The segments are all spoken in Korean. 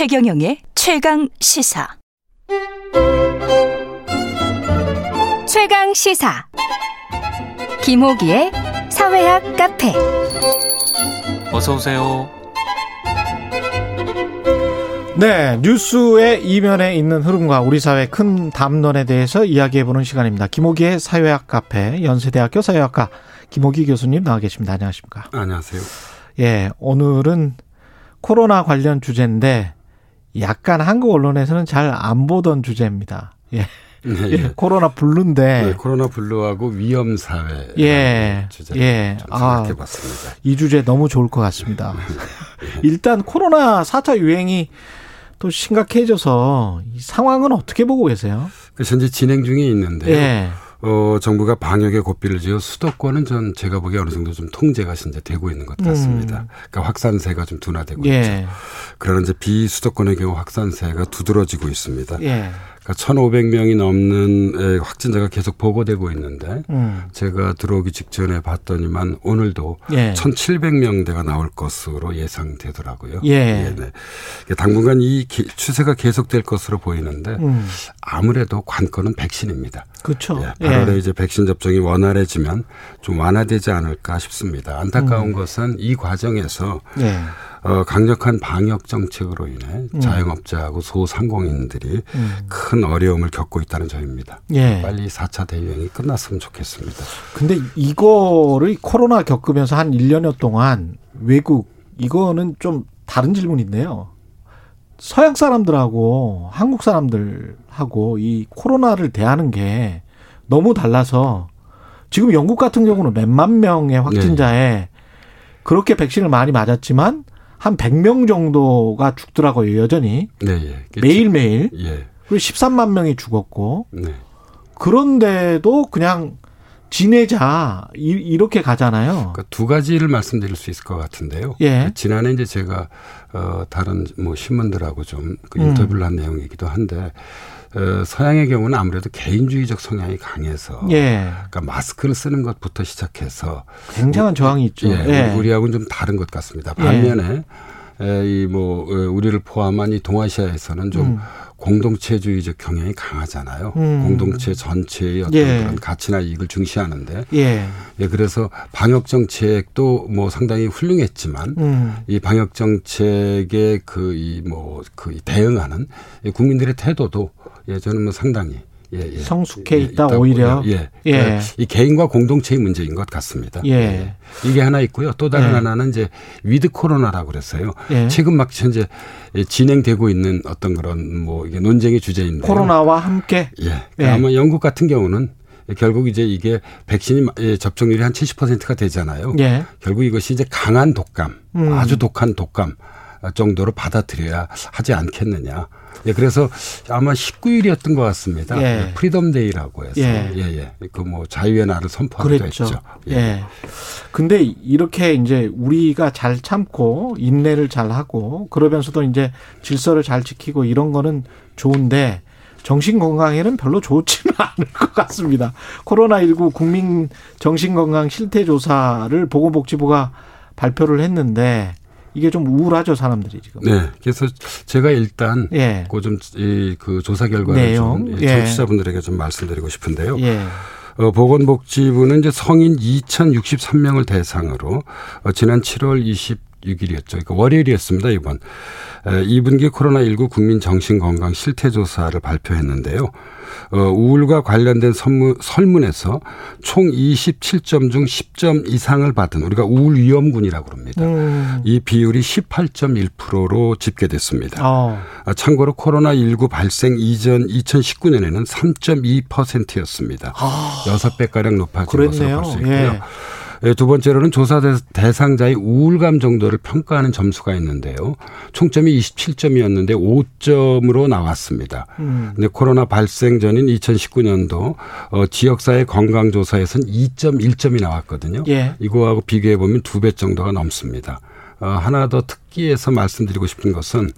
최경영의 최강 시사. 최강 시사. 김호기의 사회학 카페. 어서 오세요. 네, 뉴스의 이면에 있는 흐름과 우리 사회 큰 담론에 대해서 이야기해보는 시간입니다. 김호기의 사회학 카페, 연세대학교 사회학과 김호기 교수님 나와 계십니다. 안녕하십니까? 안녕하세요. 예, 오늘은 코로나 관련 주제인데 약간 한국 언론에서는 잘 안 보던 주제입니다. 예. 네, 예, 예. 코로나 블루인데 네, 코로나 블루하고 위험 사회 예, 주제를 예. 좀 아. 생각해봤습니다. 이 주제 너무 좋을 것 같습니다. 일단 코로나 4차 유행이 또 심각해져서 이 상황은 어떻게 보고 계세요? 현재 진행 중에 있는데요. 예. 어, 정부가 방역에 고삐를 지어 수도권은 전 제가 보기에 어느 정도 좀 통제가 이제 되고 있는 것 같습니다. 그러니까 확산세가 좀 둔화되고 있죠. 음. 예. 그러나 이제 비수도권의 경우 확산세가 두드러지고 있습니다. 예. 그러니까 1,500명이 넘는 에, 확진자가 계속 보고되고 있는데 음. 제가 들어오기 직전에 봤더니만 오늘도 예. 1,700명대가 나올 것으로 예상되더라고요. 예. 네. 당분간 이 기- 추세가 계속될 것으로 보이는데 음. 아무래도 관건은 백신입니다. 그렇죠. 예, 8월에 이제 백신 접종이 원활해지면 좀 완화되지 않을까 싶습니다. 안타까운 음. 것은 이 과정에서 예. 어, 강력한 방역 정책으로 인해 음. 자영업자하고 소상공인들이 큰 어려움을 겪고 있다는 점입니다. 예. 빨리 4차 대유행이 끝났으면 좋겠습니다. 근데 이거를 코로나 겪으면서 한 1년여 동안 외국 이거는 좀 다른 질문인데요. 서양 사람들하고 한국 사람들하고 이 코로나를 대하는 게 너무 달라서 지금 영국 같은 경우는 몇만 명의 확진자에 그렇게 백신을 많이 맞았지만 한 100명 정도가 죽더라고요, 여전히. 네, 예. 이게 매일매일. 지- 예. 그리고 13만 명이 죽었고 네. 그런데도 그냥 지내자 이- 이렇게 가잖아요. 그러니까 두 가지를 말씀드릴 수 있을 것 같은데요. 예. 지난해 이제 제가 어 다른 뭐 신문들하고 좀그 음. 인터뷰를 한 내용이기도 한데 어 서양의 경우는 아무래도 개인주의적 성향이 강해서 예. 그러니까 마스크를 쓰는 것부터 시작해서 굉장한 저항이 있죠. 예, 예. 우리하고는 좀 다른 것 같습니다. 반면에 이뭐 우리를 포함한 이 동아시아에서는 좀 음. 공동체주의적 경향이 강하잖아요. 음. 공동체 전체의 어떤 예. 그런 가치나 이익을 중시하는데 예. 예, 그래서 방역 정책도 뭐 상당히 훌륭했지만 음. 이 방역 정책에 그 이 뭐그 대응하는 이 국민들의 태도도 예, 저는 뭐 상당히 예, 예. 성숙해 예, 있다, 있다고, 오히려. 예. 예. 그러니까 이 개인과 공동체의 문제인 것 같습니다. 예. 이게 하나 있고요. 또 다른 예. 하나는 이제 with 코로나라고 그랬어요. 예. 최근 막 현재 진행되고 있는 어떤 그런 뭐 이게 논쟁의 주제인데 코로나와 함께 예. 예. 아마 영국 같은 경우는 결국 이제 이게 백신이 예, 접종률이 한 70%가 되잖아요. 예. 결국 이것이 이제 강한 독감, 음. 아주 독한 독감 정도로 받아들여야 하지 않겠느냐. 예, 그래서 아마 19일이었던 것 같습니다. 예. Freedom Day라고 해서 예. 예, 예. 그 뭐 자유의 날을 선포하기도 그랬죠. 했죠. 예. 근데 이렇게 이제 우리가 잘 참고 인내를 잘 하고 그러면서도 이제 질서를 잘 지키고 이런 거는 좋은데 정신 건강에는 별로 좋지는 않을 것 같습니다. 코로나19 국민 정신 건강 실태 조사를 보건복지부가 발표를 했는데 이게 좀 우울하죠, 사람들이 지금. 네. 그래서 제가 일단 예. 그좀그 조사 결과를 내용. 좀 예. 청취자분들에게 좀 말씀드리고 싶은데요. 예. 어, 보건복지부는 이제 성인 2,063명을 대상으로 어, 지난 7월 26일이었죠. 그러니까 월요일이었습니다, 이번. 에, 2분기 코로나19 국민 정신건강 실태조사를 발표했는데요. 어, 우울과 관련된 선무, 설문 에서 총 27점 중 10점 이상을 받은 우리가 우울 위험군이라고 그럽니다. 음. 이 비율이 18.1%로 집계됐습니다. 어. 아, 참고로 코로나19 발생 이전 2019년에는 3.2%였습니다. 여섯 배가량 높아진 것으로 그랬네요. 볼수 있고요. 예. 예, 두 번째로는 조사 대- 대상자의 우울감 정도를 평가하는 점수가 있는데요. 총점이 27점이었는데 5점으로 나왔습니다. 음. 근데 코로나 발생 전인 2019년도 어, 지역사회 건강조사에서는 2.1점이 나왔거든요. 예. 이거하고 비교해 보면 두 배 정도가 넘습니다. 어, 하나 더 특, 여기에서 말씀드리고 싶은 것은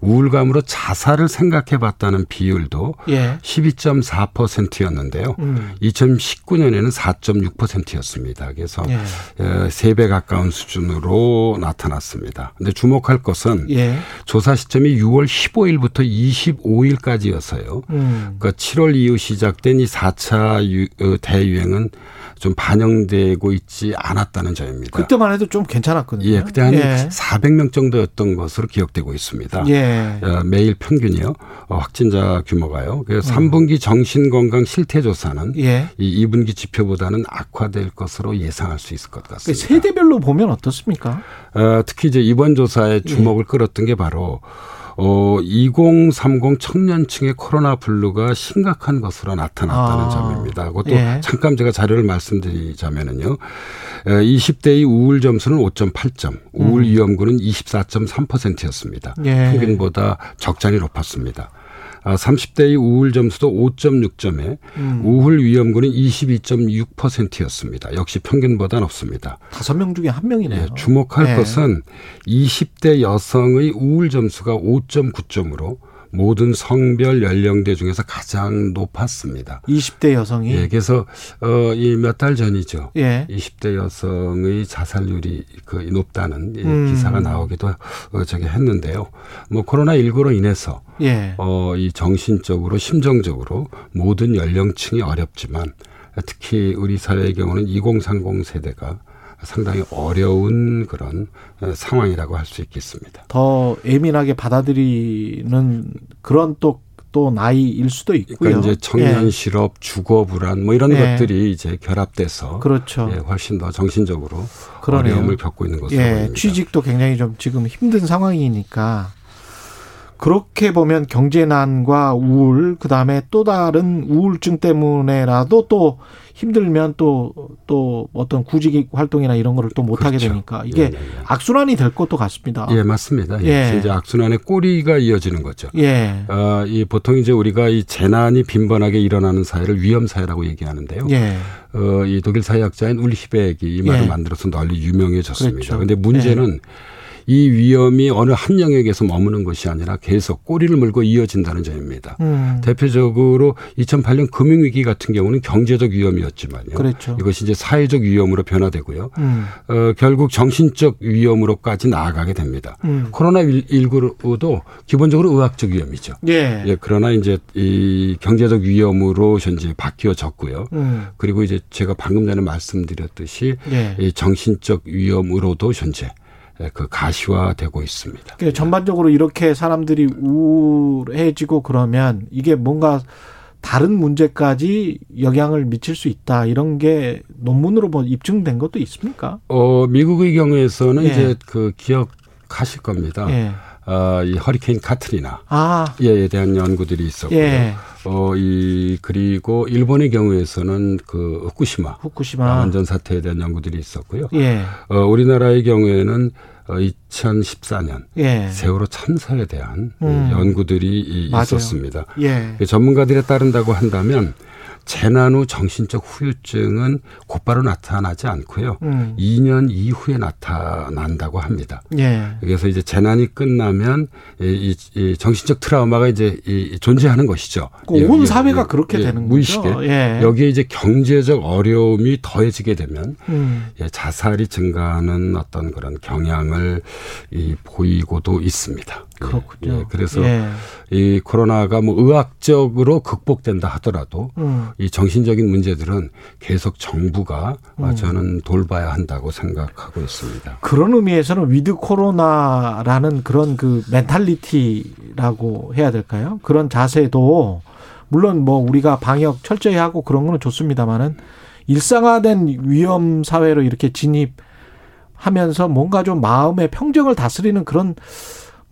우울감으로 자살을 생각해 봤다는 비율도 예. 12.4%였는데요. 음. 2019년에는 4.6%였습니다. 그래서 예. 세배 가까운 수준으로 나타났습니다. 근데 주목할 것은 예. 조사 시점이 6월 15일부터 25일까지여서요. 음. 그러니까 7월 이후 시작된 이 4차 유, 어, 대유행은 좀 반영되고 있지 않았다는 점입니다. 그때만 해도 좀 괜찮았거든요. 예, 그때 한 예. 400명 정도였던 것으로 기억되고 있습니다. 예. 어, 매일 평균이요. 어, 확진자 규모가요. 그래서 음. 3분기 정신건강 실태조사는 예. 이 2분기 지표보다는 악화될 것으로 예상할 수 있을 것그 같습니다. 세대별로 보면 어떻습니까? 어, 특히 이제 이번 조사에 주목을 끌었던 게 바로 어, 2030 청년층의 코로나 블루가 심각한 것으로 나타났다는 아. 점입니다. 그것도 예. 잠깐 제가 자료를 말씀드리자면은요. 에, 20대의 우울 점수는 5.8점, 우울 위험군은 24.3%였습니다. 예. 평균보다 적잖이 높았습니다. 아, 30대의 우울 점수도 5.6점에 음. 우울 위험군은 22.6%였습니다. 역시 평균보다 높습니다. 다섯 명 중에 한 명이네요. 예, 주목할 예. 것은 20대 여성의 우울 점수가 5.9점으로 모든 성별 연령대 중에서 가장 높았습니다. 20대 여성이 예, 그래서 어이 몇 달 전이죠. 예. 20대 여성의 자살률이 그 높다는 이 음. 기사가 나오기도 어, 저기 했는데요. 뭐 코로나 19로 인해서 예. 어, 이 정신적으로 심정적으로 모든 연령층이 어렵지만 특히 우리 사회의 경우는 2030 세대가 상당히 어려운 그런 어, 상황이라고 할 수 있겠습니다. 더 예민하게 받아들이는 그런 또, 또 나이일 수도 있고요. 그러니까 이제 청년 예. 실업, 주거 불안 뭐 이런 예. 것들이 이제 결합돼서 그렇죠. 예, 훨씬 더 정신적으로 그러네요. 어려움을 겪고 있는 것으로 예, 보입니다. 취직도 굉장히 좀 지금 힘든 상황이니까 그렇게 보면 경제난과 우울 그 다음에 또 다른 우울증 때문에라도 또 힘들면 또 또 어떤 구직 활동이나 이런 거를 또 못 하게 그렇죠. 되니까 이게 예, 예, 예. 악순환이 될 것도 같습니다. 예, 맞습니다. 예. 예. 이제 악순환의 꼬리가 이어지는 거죠. 예. 어, 이 보통 이제 우리가 이 재난이 빈번하게 일어나는 사회를 위험 사회라고 얘기하는데요. 예. 어, 이 독일 사회학자인 울리히베기 이 말을 예. 만들어서 널리 유명해졌습니다. 그렇죠. 그런데 문제는 이 위험이 어느 한 영역에서 머무는 것이 아니라 계속 꼬리를 물고 이어진다는 점입니다. 음. 대표적으로 2008년 금융위기 같은 경우는 경제적 위험이었지만요. 그렇죠. 이것이 이제 사회적 위험으로 변화되고요. 음. 어, 결국 정신적 위험으로까지 나아가게 됩니다. 음. 코로나19도 기본적으로 의학적 위험이죠. 예. 예, 그러나 이제 이 경제적 위험으로 현재 바뀌어졌고요. 음. 그리고 이제 제가 방금 전에 말씀드렸듯이 예. 이 정신적 위험으로도 현재 그 가시화되고 있습니다. 그 전반적으로 이렇게 사람들이 우울해지고 그러면 이게 뭔가 다른 문제까지 영향을 미칠 수 있다 이런 게 논문으로 뭐 입증된 것도 있습니까? 어, 미국의 경우에서는 예. 이제 그 기억하실 겁니다. 예. 아, 이 허리케인 카트리나 아, 에 대한 연구들이 있었고요. 예. 어, 이 그리고 일본의 경우에서는 그 후쿠시마 후쿠시마. 원전 사태에 대한 연구들이 있었고요. 예. 어, 우리나라의 경우에는 어, 2014년 예. 세월호 참사에 대한 이 음. 연구들이 맞아요. 있었습니다. 예. 그 전문가들에 따른다고 한다면 재난 후 정신적 후유증은 곧바로 나타나지 않고요. 음. 2년 이후에 나타난다고 합니다. 예. 그래서 이제 재난이 끝나면 이, 이, 이 정신적 트라우마가 이제 이, 존재하는 것이죠. 그온 예, 예, 사회가 예, 그렇게 예, 되는 무의식에. 예. 여기에 이제 경제적 어려움이 더해지게 되면 음. 예, 자살이 증가하는 어떤 그런 경향을 이, 보이고도 있습니다. 예, 그렇군요. 예, 그래서 예. 이 코로나가 뭐 의학적으로 극복된다 하더라도 음. 이 정신적인 문제들은 계속 정부가 음. 저는 돌봐야 한다고 생각하고 있습니다. 그런 의미에서는 with 코로나라는 그런 그 mentality라고 해야 될까요? 그런 자세도 물론 뭐 우리가 방역 철저히 하고 그런 거는 좋습니다만은 일상화된 위험 사회로 이렇게 진입하면서 뭔가 좀 마음의 평정을 다스리는 그런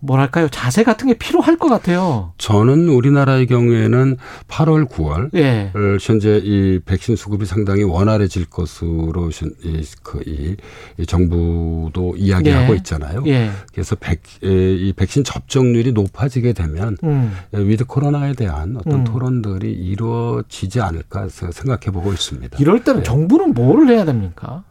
뭐랄까요 자세 같은 게 필요할 것 같아요. 저는 우리나라의 경우에는 8월, 9월 예. 을 현재 이 백신 수급이 상당히 원활해질 것으로 신- 이, 그, 이, 이 정부도 이야기하고 예. 있잖아요. 예. 그래서 백, 에, 이 백신 접종률이 높아지게 되면 음. with 코로나에 대한 어떤 음. 토론들이 이루어지지 않을까 생각해 보고 있습니다. 이럴 때는 예. 정부는 뭐를 해야 됩니까?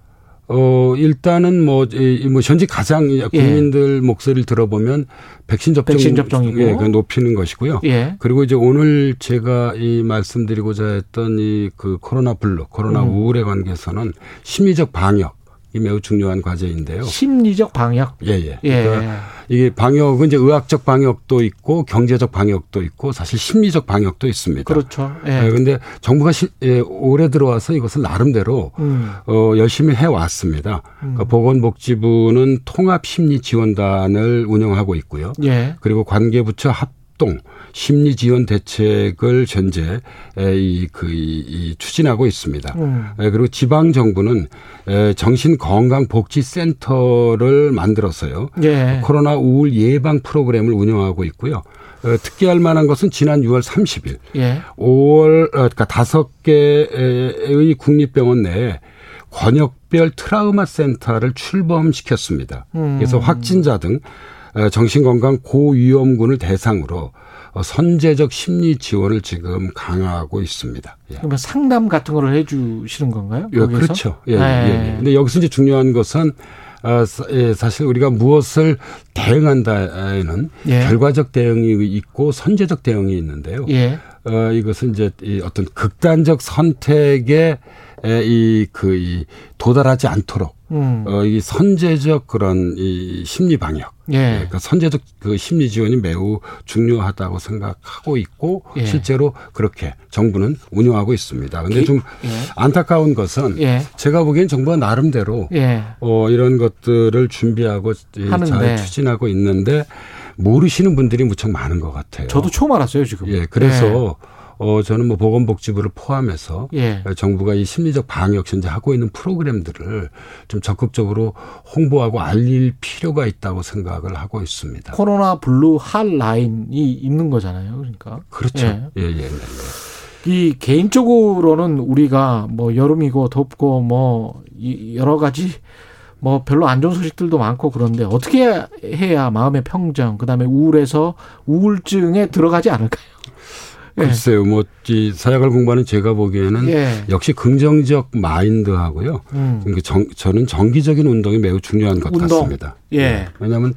어, 일단은 뭐, 이, 뭐, 현재 가장 국민들 목소리를 들어보면 백신 접종. 백신 접종이고. 예, 그 높이는 것이고요. 예. 그리고 이제 오늘 제가 이 말씀드리고자 했던 이 그 코로나 blue, 코로나 음. 우울에 관계해서는 심리적 방역. 이 매우 중요한 과제인데요. 심리적 방역. 예, 예. 예. 그러니까 이게 방역은 이제 의학적 방역도 있고 경제적 방역도 있고 사실 심리적 방역도 있습니다. 그렇죠. 예. 예. 근데 정부가 시, 예, 올해 들어와서 이것을 나름대로 음. 어, 열심히 해 왔습니다. 그러니까 보건복지부는 통합 심리 지원단을 운영하고 있고요. 예. 그리고 관계부처 합 동 심리 지원 대책을 현재 에, 이, 그, 추진하고 있습니다. 음. 에, 그리고 지방 정부는 에, 정신 건강 복지 센터를 만들어서요. 예. 코로나 우울 예방 프로그램을 운영하고 있고요. 어, 특기할 만한 것은 지난 6월 30일 예. 5월 어, 그러니까 다섯 개의 국립병원 내에 권역별 트라우마 센터를 출범시켰습니다. 음. 그래서 확진자 등 어, 정신건강 고위험군을 대상으로 어, 선제적 심리 지원을 지금 강화하고 있습니다. 예. 그러면 상담 같은 거를 해 주시는 건가요? 예? 그렇죠. 예, 네. 예, 예. 근데 여기서 이제 중요한 것은 어, 사- 예, 사실 우리가 무엇을 대응한다에는 예. 결과적 대응이 있고 선제적 대응이 있는데요. 예. 어, 이것은 이제 이 어떤 극단적 선택에 에, 이, 그, 이, 도달하지 않도록, 음. 어, 이 선제적 그런 이 심리 방역. 예. 그러니까 선제적 그 심리 지원이 매우 중요하다고 생각하고 있고, 예. 실제로 그렇게 정부는 운영하고 있습니다. 근데 기- 좀 예. 안타까운 것은 예. 제가 보기엔 정부가 나름대로 예. 어, 이런 것들을 준비하고 하는데. 잘 추진하고 있는데 모르시는 분들이 무척 많은 것 같아요. 저도 처음 알았어요, 지금. 예, 그래서 어, 저는 뭐 보건복지부를 포함해서 예. 정부가 이 심리적 방역 현재 하고 있는 프로그램들을 좀 적극적으로 홍보하고 알릴 필요가 있다고 생각을 하고 있습니다. 코로나 blue 핫라인이 있는 거잖아요. 그러니까. 그렇죠. 예. 예, 예, 예. 이 개인적으로는 우리가 뭐 여름이고 덥고 뭐 이- 여러 가지 뭐 별로 안 좋은 소식들도 많고 그런데 어떻게 해야 마음의 평정 그다음에 우울에서 우울증에 들어가지 않을까요? 예. 글쎄요, 뭐, 이 사회학을 공부하는 제가 보기에는 예. 역시 긍정적 마인드하고요. 음. 그러니까 정, 저는 정기적인 운동이 매우 중요한 것 운동. 같습니다. 예. 왜냐하면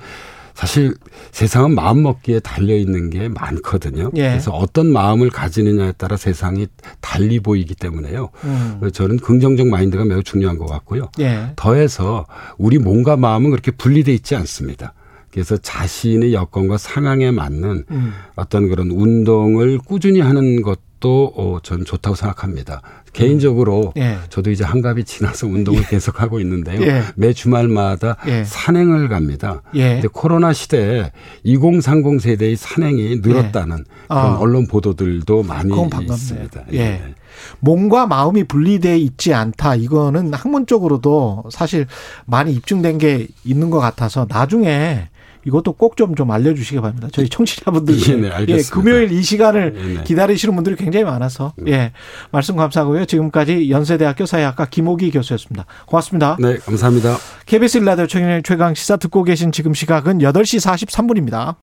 사실 세상은 마음 먹기에 달려 있는 게 많거든요. 예. 그래서 어떤 마음을 가지느냐에 따라 세상이 달리 보이기 때문에요. 음. 저는 긍정적 마인드가 매우 중요한 것 같고요. 예. 더해서 우리 몸과 마음은 그렇게 분리돼 있지 않습니다. 그래서 자신의 여건과 상황에 맞는 음. 어떤 그런 운동을 꾸준히 하는 것도 어, 저는 좋다고 생각합니다. 개인적으로 예. 저도 이제 한갑이 지나서 운동을 계속 하고 있는데요. 예. 매 주말마다 예. 산행을 갑니다. 예. 근데 코로나 시대에 2030 세대의 산행이 늘었다는 아. 그런 언론 보도들도 많이. 있습니다. 예. 몸과 마음이 분리돼 있지 않다. 이거는 학문적으로도 사실 많이 입증된 게 있는 것 같아서 나중에 이것도 꼭좀좀 알려주시기 바랍니다. 저희 청취자분들 예, 네, 알겠습니다. 금요일 이 시간을 예, 네. 기다리시는 분들이 굉장히 많아서 예 말씀 감사하고요. 지금까지 연세대학교 사회학과 김호기 교수였습니다. 고맙습니다. 네, 감사합니다. KBS 일라디오 최근의 최강 시사 듣고 계신 지금 시각은 8시 43분입니다.